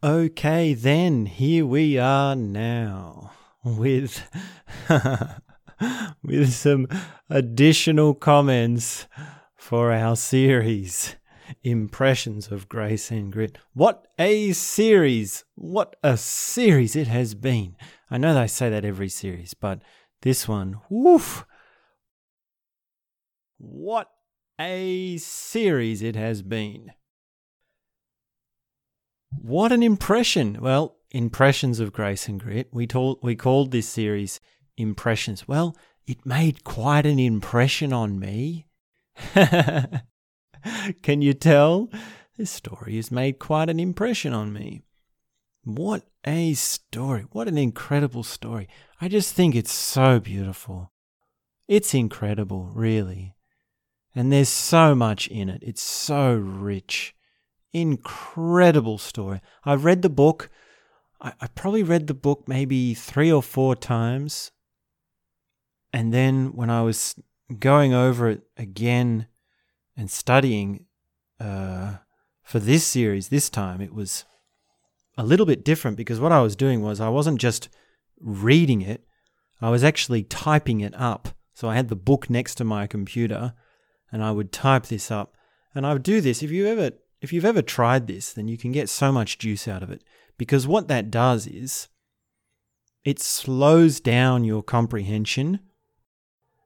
Okay, then here we are now with with some additional comments for our series Impressions of Grace and Grit. What a series! What a series it has been. I know they say that every series, but this one, woof. What a series it has been. What an impression! Well, impressions of grace and grit. We told we called this series impressions. Well, it made quite an impression on me. Can you tell? This story has made quite an impression on me. What a story. What an incredible story. I just think it's so beautiful. It's incredible, really. And there's so much in it. It's so rich. Incredible story. I've read the book. I, I probably read the book maybe three or four times. And then when I was going over it again and studying uh, for this series this time, it was a little bit different because what I was doing was I wasn't just reading it, I was actually typing it up. So I had the book next to my computer and I would type this up. And I would do this if you ever if you've ever tried this, then you can get so much juice out of it. Because what that does is it slows down your comprehension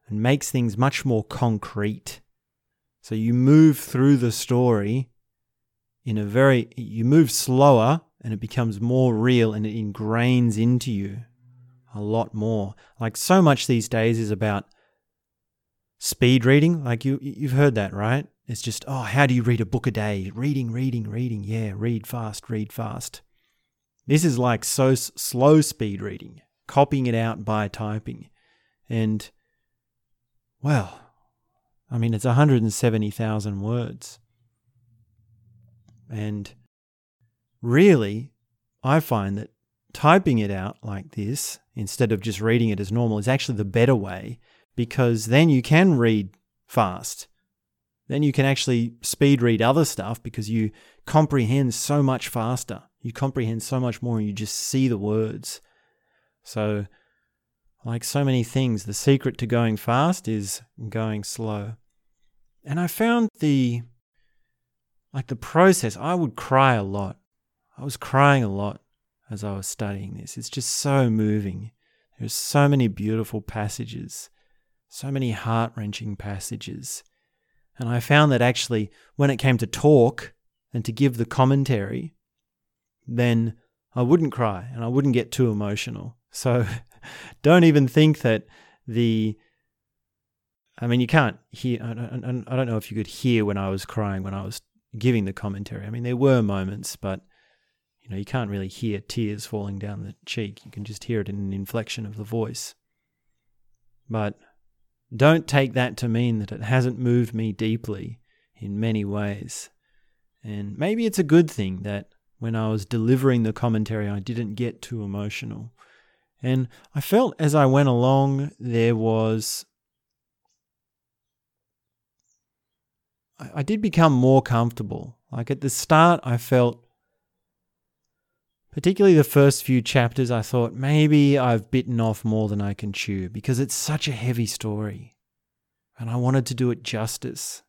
and makes things much more concrete. So you move through the story in a very, you move slower and it becomes more real and it ingrains into you a lot more. Like so much these days is about speed reading. Like you, you've heard that, right? It's just, oh, how do you read a book a day? Reading, reading, reading. Yeah, read fast, read fast. This is like so slow speed reading, copying it out by typing. And, well, I mean, it's 170,000 words. And really, I find that typing it out like this, instead of just reading it as normal, is actually the better way because then you can read fast then you can actually speed read other stuff because you comprehend so much faster. You comprehend so much more and you just see the words. So, like so many things, the secret to going fast is going slow. And I found the like the process, I would cry a lot. I was crying a lot as I was studying this. It's just so moving. There's so many beautiful passages, so many heart wrenching passages. And I found that actually, when it came to talk and to give the commentary, then I wouldn't cry and I wouldn't get too emotional. So don't even think that the. I mean, you can't hear. I don't, know if you could hear when I was crying when I was giving the commentary. I mean, there were moments, but you know, you can't really hear tears falling down the cheek. You can just hear it in an inflection of the voice. But don't take that to mean that it hasn't moved me deeply in many ways. And maybe it's a good thing that when I was delivering the commentary, I didn't get too emotional. And I felt as I went along, there was. I, did become more comfortable. Like at the start, I felt Particularly the first few chapters, I thought maybe I've bitten off more than I can chew because it's such a heavy story. And I wanted to do it justice.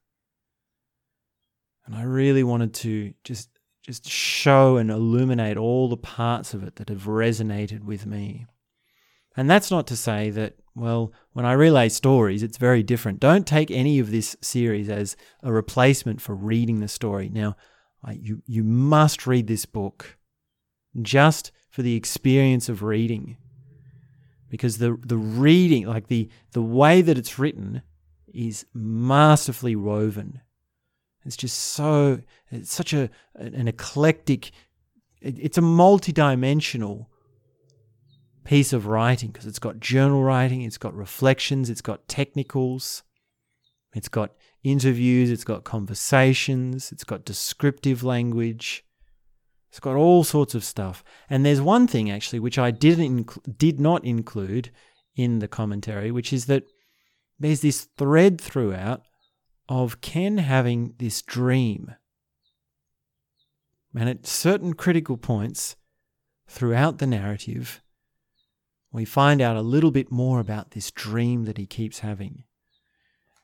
And I really wanted to just just show and illuminate all the parts of it that have resonated with me. And that's not to say that, well, when I relay stories, it's very different. Don't take any of this series as a replacement for reading the story. Now, you, you must read this book just for the experience of reading. Because the, the reading, like the, the way that it's written, is masterfully woven. It's just so, it's such a, an eclectic, it's a multi-dimensional piece of writing because it's got journal writing, it's got reflections, it's got technicals, it's got interviews, it's got conversations, it's got descriptive language, it's got all sorts of stuff. And there's one thing actually which I didn't inc- did not include in the commentary, which is that there's this thread throughout of Ken having this dream. And at certain critical points throughout the narrative, we find out a little bit more about this dream that he keeps having.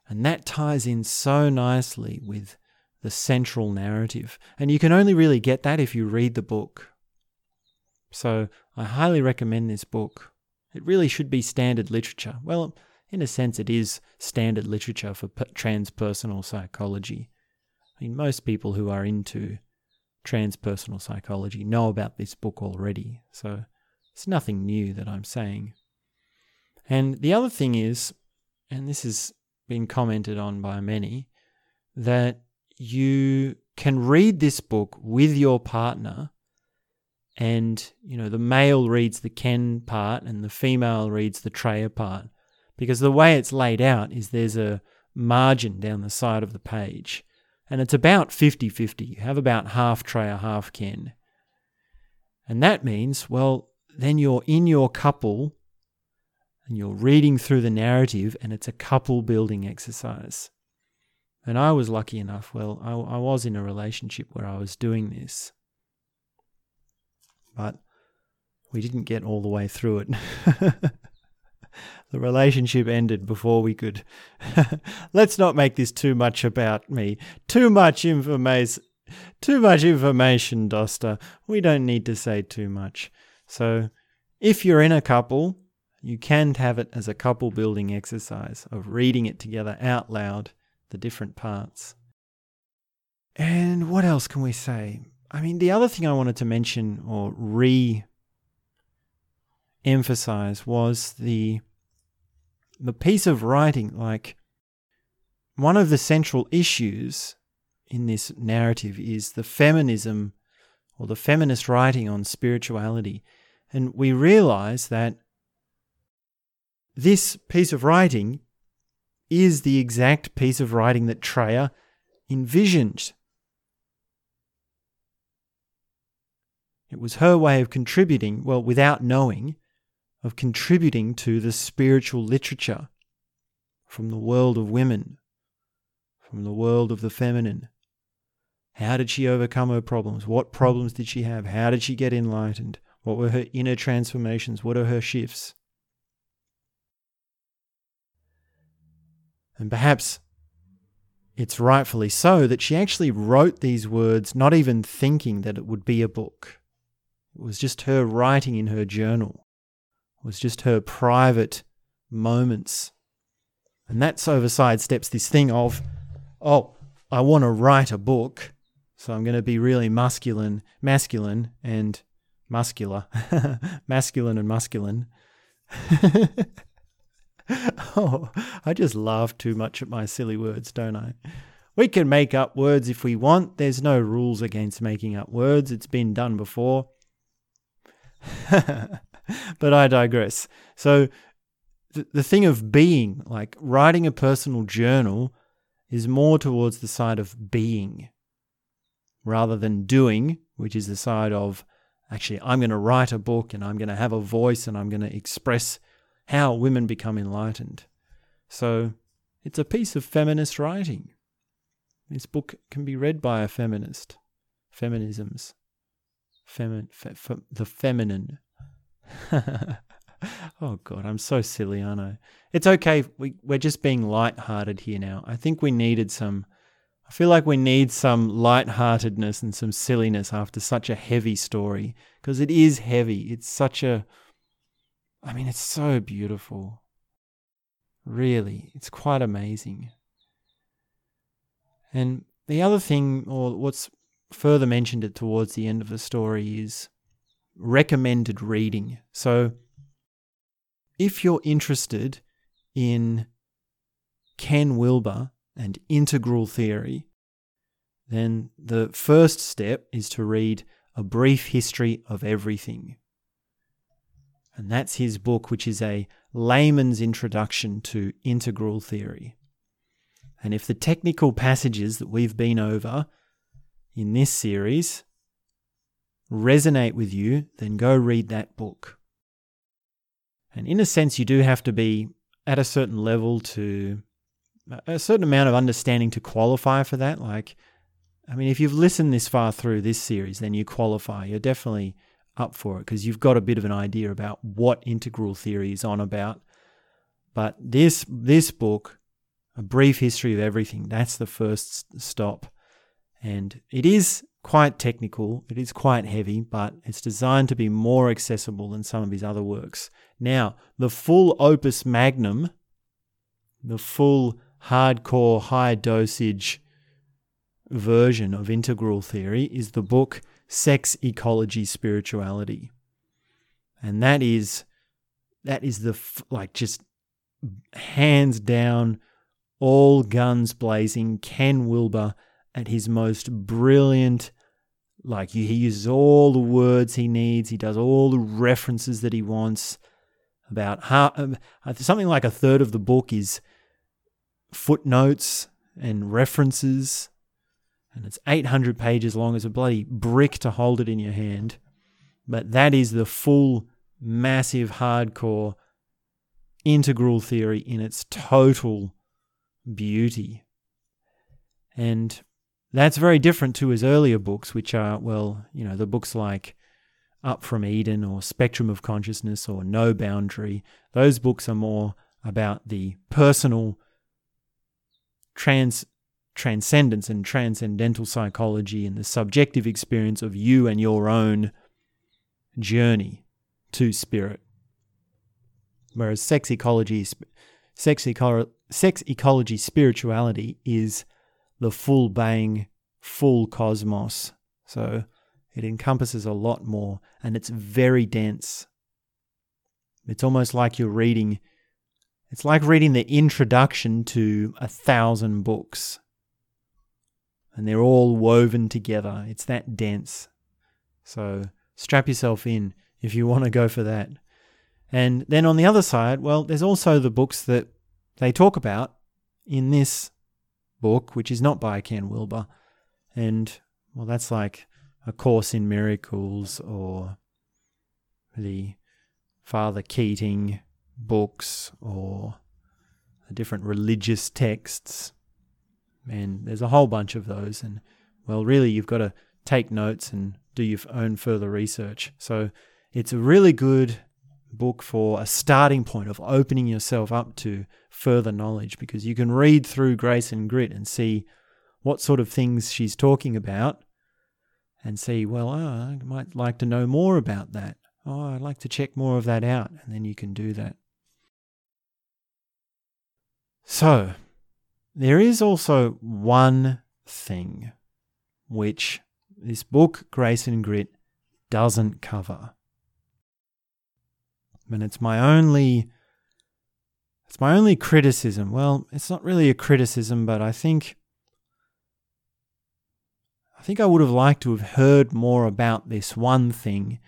And that ties in so nicely with the central narrative. And you can only really get that if you read the book. So I highly recommend this book. It really should be standard literature. Well, in a sense, it is standard literature for transpersonal psychology. I mean, most people who are into transpersonal psychology know about this book already, so it's nothing new that I'm saying. And the other thing is, and this has been commented on by many, that you can read this book with your partner and you know the male reads the ken part and the female reads the treya part because the way it's laid out is there's a margin down the side of the page and it's about 50-50 you have about half treya half ken. And that means well then you're in your couple and you're reading through the narrative and it's a couple building exercise and I was lucky enough, well, I, I was in a relationship where I was doing this. But we didn't get all the way through it. the relationship ended before we could. Let's not make this too much about me. Too much information. Too much information, Dosta. We don't need to say too much. So, if you're in a couple, you can have it as a couple building exercise of reading it together out loud the different parts. And what else can we say? I mean, the other thing I wanted to mention or re emphasize was the the piece of writing like one of the central issues in this narrative is the feminism or the feminist writing on spirituality and we realize that this piece of writing is the exact piece of writing that Treya envisioned. It was her way of contributing, well, without knowing, of contributing to the spiritual literature from the world of women, from the world of the feminine. How did she overcome her problems? What problems did she have? How did she get enlightened? What were her inner transformations? What are her shifts? And perhaps it's rightfully so that she actually wrote these words not even thinking that it would be a book. It was just her writing in her journal. It was just her private moments. And that so sidesteps this thing of, oh, I want to write a book, so I'm going to be really masculine, masculine and muscular, masculine and masculine. oh, I just laugh too much at my silly words, don't I? We can make up words if we want. There's no rules against making up words. It's been done before. but I digress. So, the, the thing of being, like writing a personal journal, is more towards the side of being rather than doing, which is the side of actually, I'm going to write a book and I'm going to have a voice and I'm going to express how women become enlightened. So it's a piece of feminist writing. This book can be read by a feminist. Feminisms. Femi- fe- fe- the feminine. oh God, I'm so silly, aren't I? It's okay. We, we're just being light-hearted here now. I think we needed some. I feel like we need some light-heartedness and some silliness after such a heavy story because it is heavy. It's such a I mean, it's so beautiful. Really, it's quite amazing. And the other thing, or what's further mentioned it towards the end of the story, is recommended reading. So, if you're interested in Ken Wilber and integral theory, then the first step is to read A Brief History of Everything and that's his book, which is a layman's introduction to integral theory. And if the technical passages that we've been over in this series resonate with you, then go read that book. And in a sense, you do have to be at a certain level to a certain amount of understanding to qualify for that. Like I mean, if you've listened this far through this series, then you qualify. You're definitely up for it because you've got a bit of an idea about what integral theory is on about. But this this book, a brief history of everything, that's the first stop, and it is quite technical. It is quite heavy, but it's designed to be more accessible than some of his other works. Now, the full opus magnum, the full hardcore high dosage version of integral theory is the book Sex Ecology Spirituality. And that is that is the like just hands down all guns blazing Ken Wilber at his most brilliant like he uses all the words he needs he does all the references that he wants about how um, something like a third of the book is footnotes and references and it's 800 pages long. As a bloody brick to hold it in your hand. But that is the full massive hardcore integral theory in its total beauty. And that's very different to his earlier books, which are, well, you know, the books like Up from Eden or Spectrum of Consciousness or No Boundary. Those books are more about the personal trans transcendence and transcendental psychology and the subjective experience of you and your own journey to spirit. Whereas sex ecology, sex, eco- sex ecology spirituality is the full bang, full cosmos. So it encompasses a lot more and it's very dense. It's almost like you're reading, it's like reading the introduction to a thousand books. And they're all woven together. It's that dense. So strap yourself in if you want to go for that. And then on the other side, well, there's also the books that they talk about in this book, which is not by Ken Wilber. And, well, that's like A Course in Miracles or the Father Keating books or the different religious texts. And there's a whole bunch of those. And, well, really, you've got to take notes and do your own further research. So it's a really good book for a starting point of opening yourself up to further knowledge because you can read through Grace and Grit and see what sort of things she's talking about and see, well, oh, I might like to know more about that. Oh, I'd like to check more of that out. And then you can do that. So, there is also one thing which this book, Grace and Grit, doesn't cover. And it's my only it's my only criticism. Well, it's not really a criticism, but I think I think I would have liked to have heard more about this one thing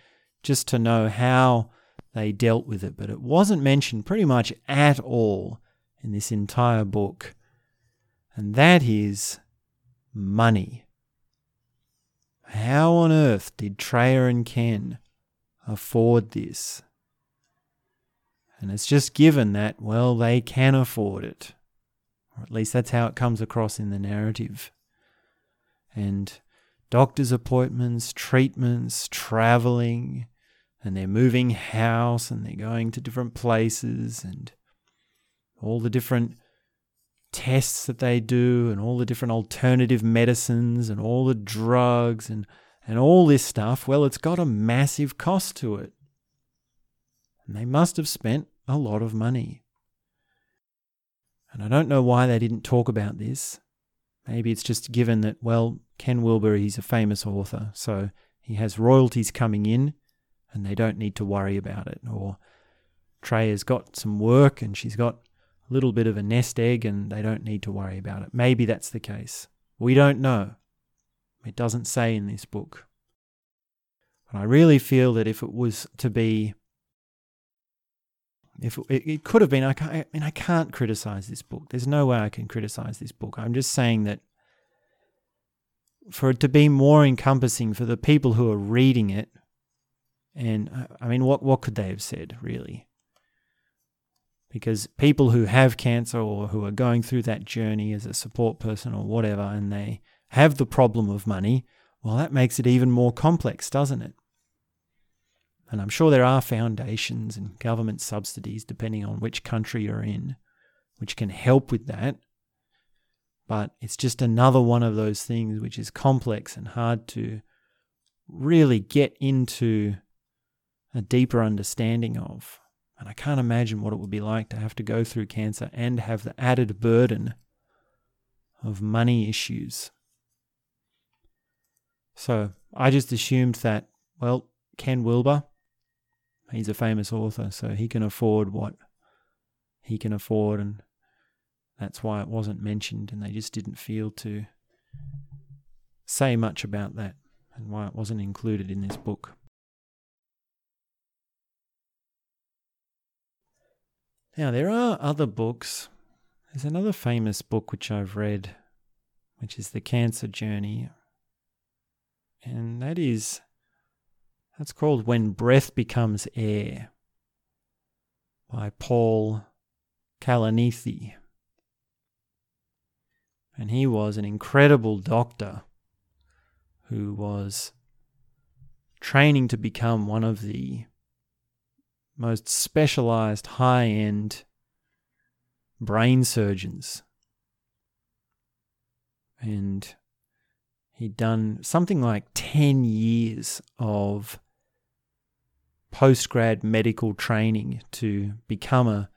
just to know how they dealt with it, but it wasn't mentioned pretty much at all in this entire book. And that is money. How on earth did Treya and Ken afford this? And it's just given that, well, they can afford it. Or at least that's how it comes across in the narrative. And doctor's appointments, treatments, traveling, and they're moving house and they're going to different places and all the different tests that they do and all the different alternative medicines and all the drugs and and all this stuff well it's got a massive cost to it and they must have spent a lot of money. And I don't know why they didn't talk about this. Maybe it's just given that, well, Ken Wilber, he's a famous author, so he has royalties coming in and they don't need to worry about it. Or Treya's got some work and she's got little bit of a nest egg and they don't need to worry about it. Maybe that's the case. We don't know. It doesn't say in this book. But I really feel that if it was to be if it, it could have been, I, I mean, I can't criticize this book. There's no way I can criticize this book. I'm just saying that for it to be more encompassing for the people who are reading it, and I mean, what what could they have said really? Because people who have cancer or who are going through that journey as a support person or whatever, and they have the problem of money, well, that makes it even more complex, doesn't it? And I'm sure there are foundations and government subsidies, depending on which country you're in, which can help with that. But it's just another one of those things which is complex and hard to really get into a deeper understanding of. And I can't imagine what it would be like to have to go through cancer and have the added burden of money issues. So I just assumed that, well, Ken Wilber, he's a famous author, so he can afford what he can afford, and that's why it wasn't mentioned, and they just didn't feel to say much about that and why it wasn't included in this book. Now, there are other books. There's another famous book which I've read, which is The Cancer Journey. And that is, that's called When Breath Becomes Air by Paul Kalanithi. And he was an incredible doctor who was training to become one of the most specialized, high end brain surgeons. And he'd done something like 10 years of post-grad medical training to become a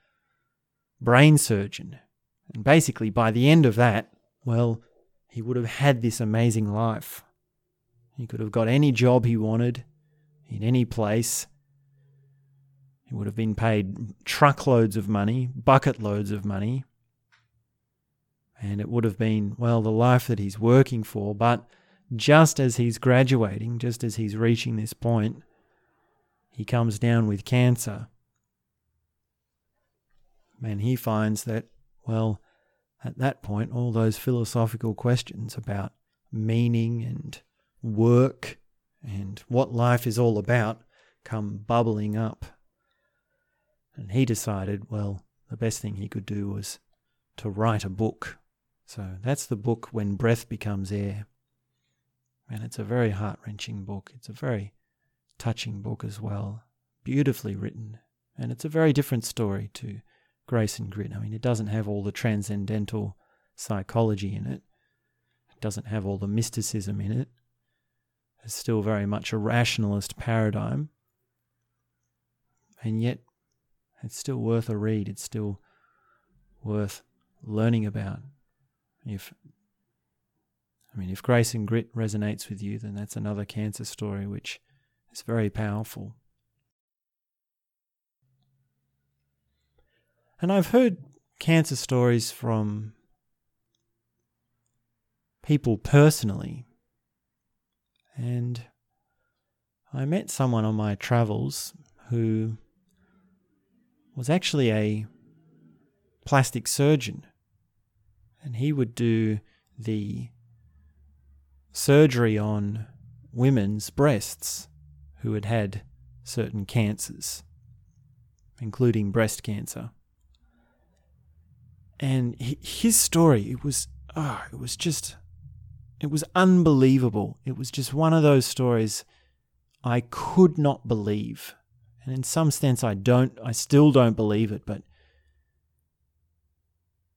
brain surgeon. And basically, by the end of that, well, he would have had this amazing life. He could have got any job he wanted in any place. He would have been paid truckloads of money, bucket loads of money. And it would have been, well, the life that he's working for. But just as he's graduating, just as he's reaching this point, he comes down with cancer. And he finds that, well, at that point, all those philosophical questions about meaning and work and what life is all about come bubbling up. And he decided, well, the best thing he could do was to write a book. So that's the book When Breath Becomes Air. And it's a very heart wrenching book. It's a very touching book as well, beautifully written. And it's a very different story to Grace and Grit. I mean, it doesn't have all the transcendental psychology in it, it doesn't have all the mysticism in it. It's still very much a rationalist paradigm. And yet, it's still worth a read. It's still worth learning about. If I mean, if Grace and Grit resonates with you, then that's another cancer story which is very powerful. And I've heard cancer stories from people personally. And I met someone on my travels who was actually a plastic surgeon. And he would do the surgery on women's breasts who had had certain cancers, including breast cancer. And his story, it was, oh, it was just, it was unbelievable. It was just one of those stories I could not believe. And in some sense, I don't, I still don't believe it, but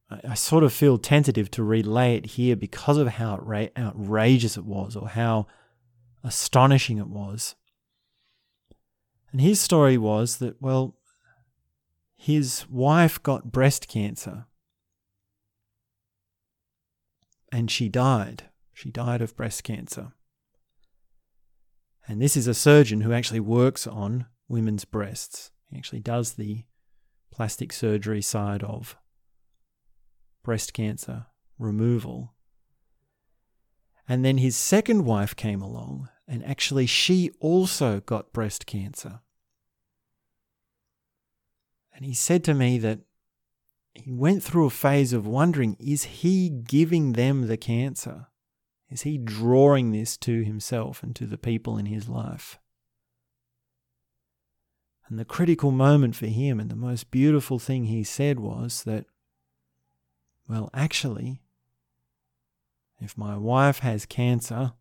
I, sort of feel tentative to relay it here because of how outra- outrageous it was or how astonishing it was. And his story was that, well, his wife got breast cancer and she died. She died of breast cancer. And this is a surgeon who actually works on women's breasts. He actually does the plastic surgery side of breast cancer removal. And then his second wife came along, and actually, she also got breast cancer. And he said to me that he went through a phase of wondering is he giving them the cancer? Is he drawing this to himself and to the people in his life? And the critical moment for him, and the most beautiful thing he said was that well, actually, If my wife has cancer,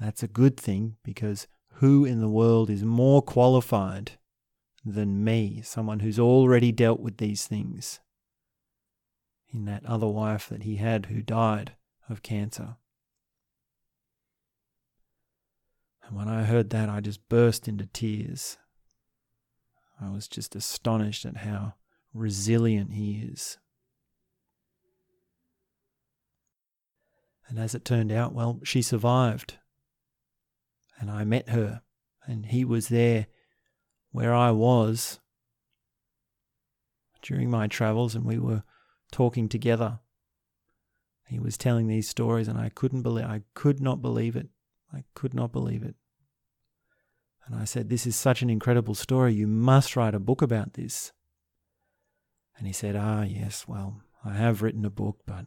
that's a good thing because who in the world is more qualified than me, someone who's already dealt with these things? In that other wife that he had who died of cancer. And when I heard that, I just burst into tears. I was just astonished at how resilient he is. And as it turned out, well, she survived. And I met her, and he was there where I was during my travels, and we were talking together. He was telling these stories, and I couldn't believe I could not believe it. I could not believe it. And I said, This is such an incredible story. You must write a book about this. And he said, Ah, yes, well, I have written a book, but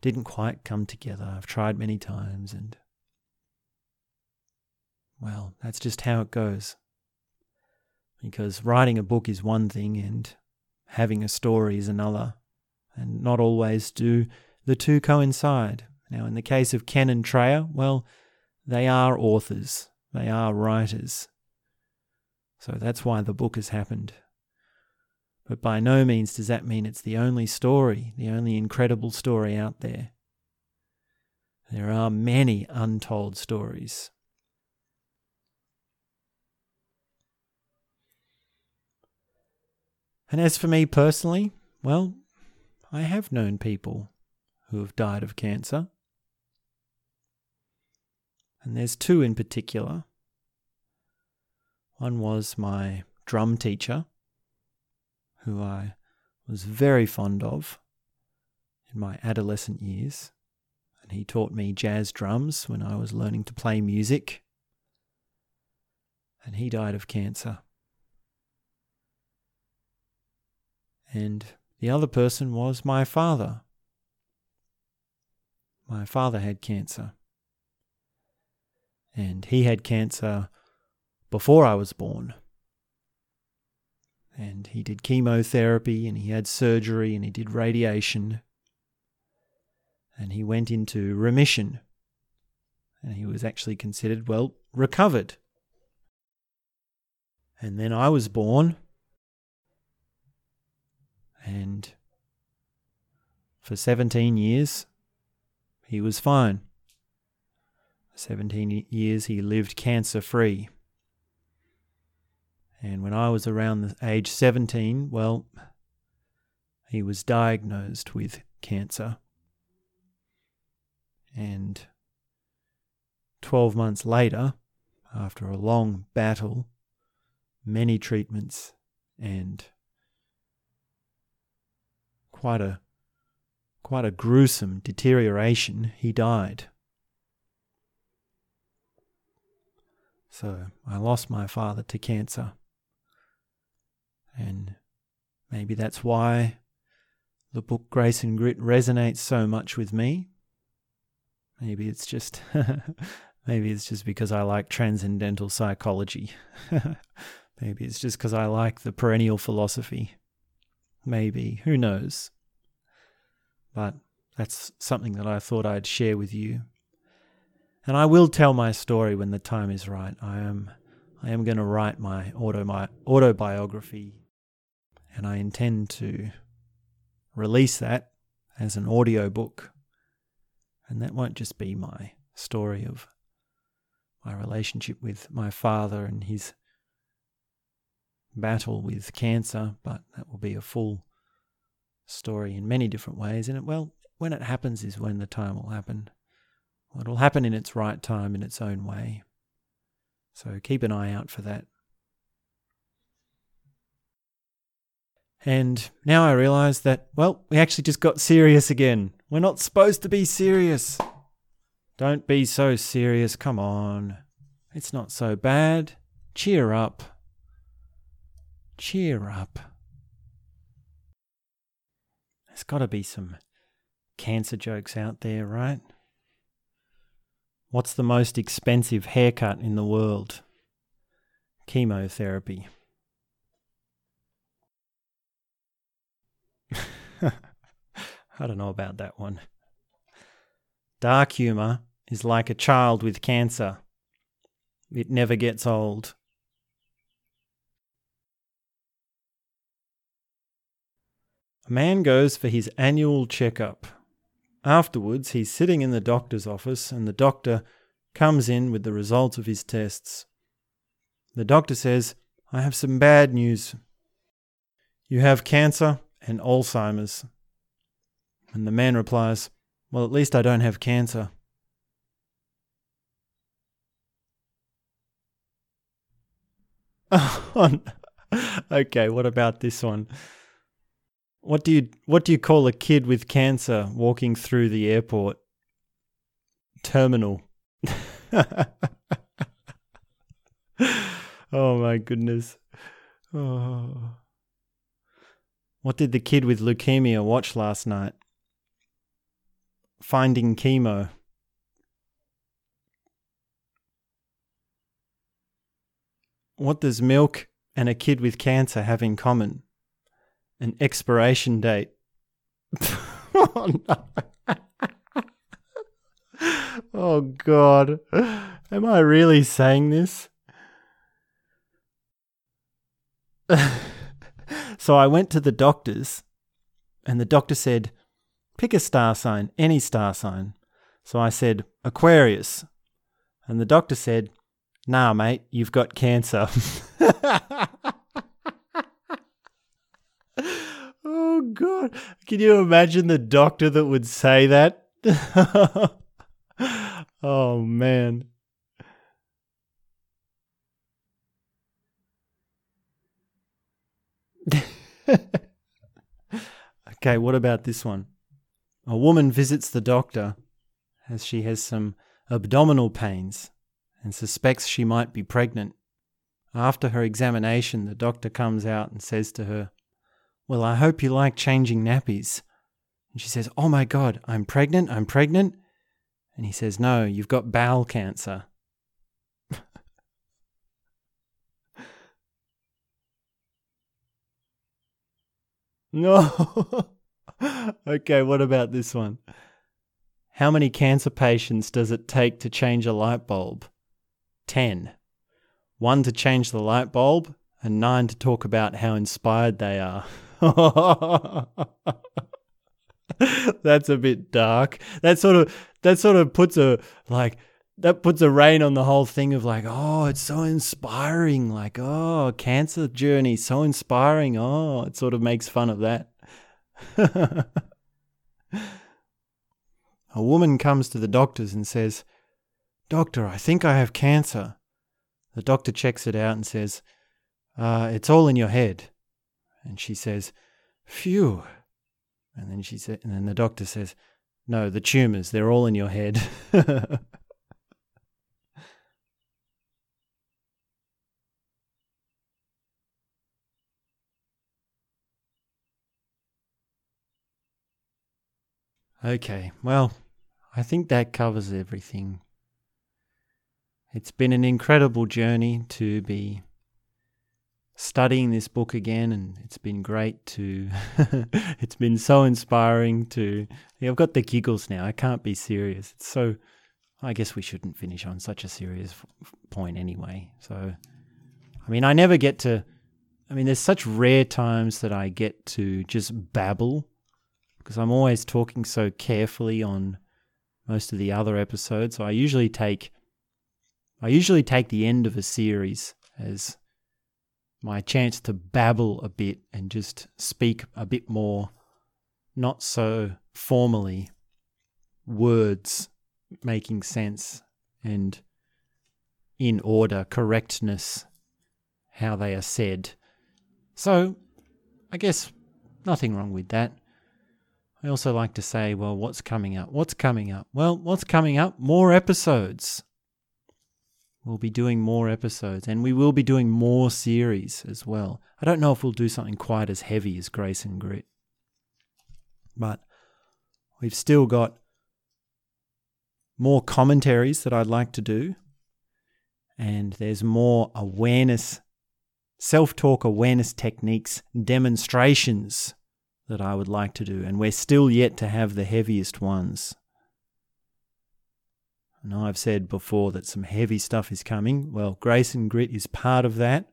didn't quite come together. I've tried many times, and well, that's just how it goes. Because writing a book is one thing, and having a story is another, and not always do the two coincide. Now, in the case of Ken and Treya, well, they are authors, they are writers. So that's why the book has happened. But by no means does that mean it's the only story, the only incredible story out there. There are many untold stories. And as for me personally, well, I have known people who have died of cancer. And there's two in particular. One was my drum teacher who I was very fond of in my adolescent years. And he taught me jazz drums when I was learning to play music. And he died of cancer. And the other person was my father. My father had cancer. And he had cancer before I was born. And he did chemotherapy and he had surgery and he did radiation. And he went into remission. And he was actually considered well recovered. And then I was born. And for 17 years he was fine 17 years he lived cancer free and when I was around the age 17, well, he was diagnosed with cancer. And 12 months later, after a long battle, many treatments, and quite a quite a gruesome deterioration, he died. So I lost my father to cancer. And maybe that's why the book Grace and Grit resonates so much with me. Maybe it's just maybe it's just because I like transcendental psychology. maybe it's just because I like the perennial philosophy. Maybe, who knows? But that's something that I thought I'd share with you. And I will tell my story when the time is right. I am I am going to write my auto my autobiography and I intend to release that as an audio book. And that won't just be my story of my relationship with my father and his battle with cancer, but that will be a full story in many different ways. And it, well, when it happens is when the time will happen. It'll happen in its right time, in its own way. So keep an eye out for that. And now I realize that, well, we actually just got serious again. We're not supposed to be serious. Don't be so serious. Come on. It's not so bad. Cheer up. Cheer up. There's got to be some cancer jokes out there, right? What's the most expensive haircut in the world? Chemotherapy. I don't know about that one. Dark humour is like a child with cancer, it never gets old. A man goes for his annual checkup. Afterwards, he's sitting in the doctor's office, and the doctor comes in with the results of his tests. The doctor says, I have some bad news. You have cancer and Alzheimer's. And the man replies, Well, at least I don't have cancer. okay, what about this one? What do you what do you call a kid with cancer walking through the airport? Terminal. oh my goodness. Oh. What did the kid with leukemia watch last night? Finding chemo. What does milk and a kid with cancer have in common? An expiration date. oh, no. oh, God. Am I really saying this? so I went to the doctor's, and the doctor said, Pick a star sign, any star sign. So I said, Aquarius. And the doctor said, Nah, mate, you've got cancer. oh, God. Can you imagine the doctor that would say that? oh, man. okay, what about this one? A woman visits the doctor as she has some abdominal pains and suspects she might be pregnant. After her examination, the doctor comes out and says to her, Well, I hope you like changing nappies. And she says, Oh my God, I'm pregnant, I'm pregnant. And he says, No, you've got bowel cancer. no. okay, what about this one? How many cancer patients does it take to change a light bulb? 10. One to change the light bulb, and nine to talk about how inspired they are. That's a bit dark. That sort of that sort of puts a like that puts a rain on the whole thing of like, oh, it's so inspiring. Like, oh, cancer journey, so inspiring. Oh, it sort of makes fun of that. a woman comes to the doctors and says, Doctor, I think I have cancer. The doctor checks it out and says, uh, It's all in your head. And she says, Phew. And then she said, and then the doctor says, No, the tumors, they're all in your head. okay, well, I think that covers everything it's been an incredible journey to be studying this book again, and it's been great to. it's been so inspiring to. I've got the giggles now. I can't be serious. It's so. I guess we shouldn't finish on such a serious f- point anyway. So, I mean, I never get to. I mean, there's such rare times that I get to just babble because I'm always talking so carefully on most of the other episodes. So I usually take I usually take the end of a series as my chance to babble a bit and just speak a bit more, not so formally, words making sense and in order, correctness, how they are said. So, I guess nothing wrong with that. I also like to say, well, what's coming up? What's coming up? Well, what's coming up? More episodes. We'll be doing more episodes and we will be doing more series as well. I don't know if we'll do something quite as heavy as Grace and Grit, but we've still got more commentaries that I'd like to do, and there's more awareness, self talk awareness techniques, demonstrations that I would like to do, and we're still yet to have the heaviest ones. I know I've said before that some heavy stuff is coming. Well, Grace and Grit is part of that.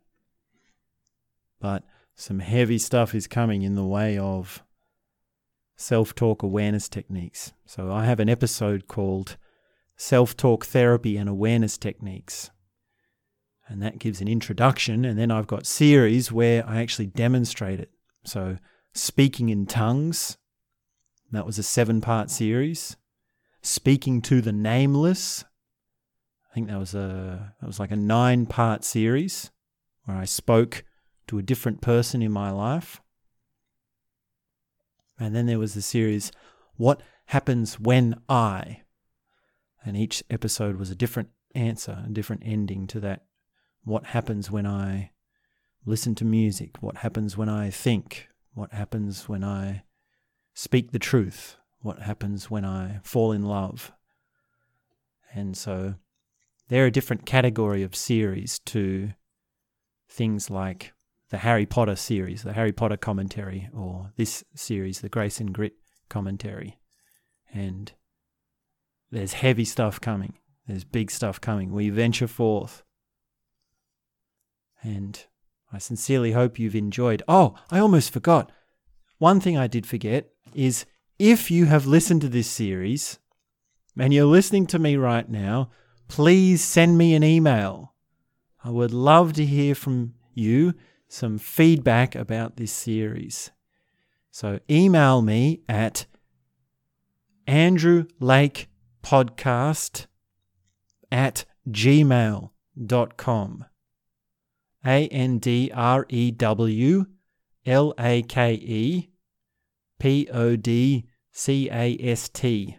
But some heavy stuff is coming in the way of self talk awareness techniques. So I have an episode called Self Talk Therapy and Awareness Techniques. And that gives an introduction. And then I've got series where I actually demonstrate it. So, speaking in tongues, that was a seven part series. Speaking to the Nameless, I think that was a that was like a nine part series where I spoke to a different person in my life. And then there was the series, What Happens When I? And each episode was a different answer, a different ending to that. What happens when I listen to music? What happens when I think? What happens when I speak the truth? What happens when I fall in love? And so they're a different category of series to things like the Harry Potter series, the Harry Potter commentary, or this series, the Grace and Grit commentary. And there's heavy stuff coming. There's big stuff coming. We venture forth. And I sincerely hope you've enjoyed. Oh, I almost forgot. One thing I did forget is if you have listened to this series and you're listening to me right now, please send me an email. I would love to hear from you some feedback about this series. So email me at Andrew Lake Podcast at gmail.com. A N D R E W L A K E P O D C A S T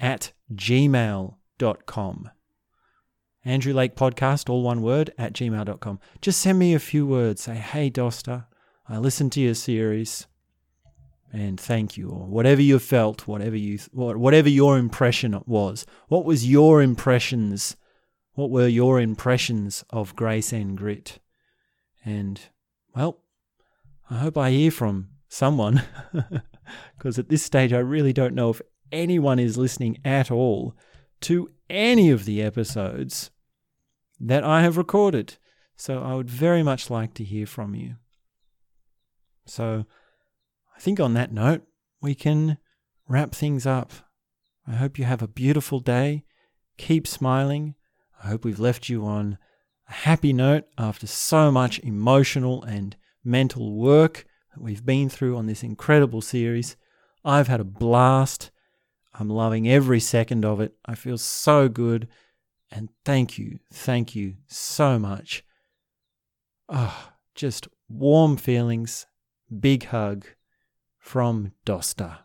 at gmail.com. Andrew Lake Podcast, all one word, at gmail.com. Just send me a few words. Say, hey, Dosta, I listened to your series and thank you, or whatever you felt, whatever you, whatever your impression was. What was your impressions? What were your impressions of Grace and Grit? And, well, I hope I hear from someone, because at this stage I really don't know if anyone is listening at all to any of the episodes that I have recorded. So I would very much like to hear from you. So I think on that note, we can wrap things up. I hope you have a beautiful day. Keep smiling. I hope we've left you on a happy note after so much emotional and mental work that we've been through on this incredible series. I've had a blast. I'm loving every second of it. I feel so good. And thank you, thank you so much. Ah, oh, just warm feelings, big hug from Dosta.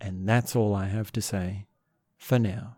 And that's all I have to say for now.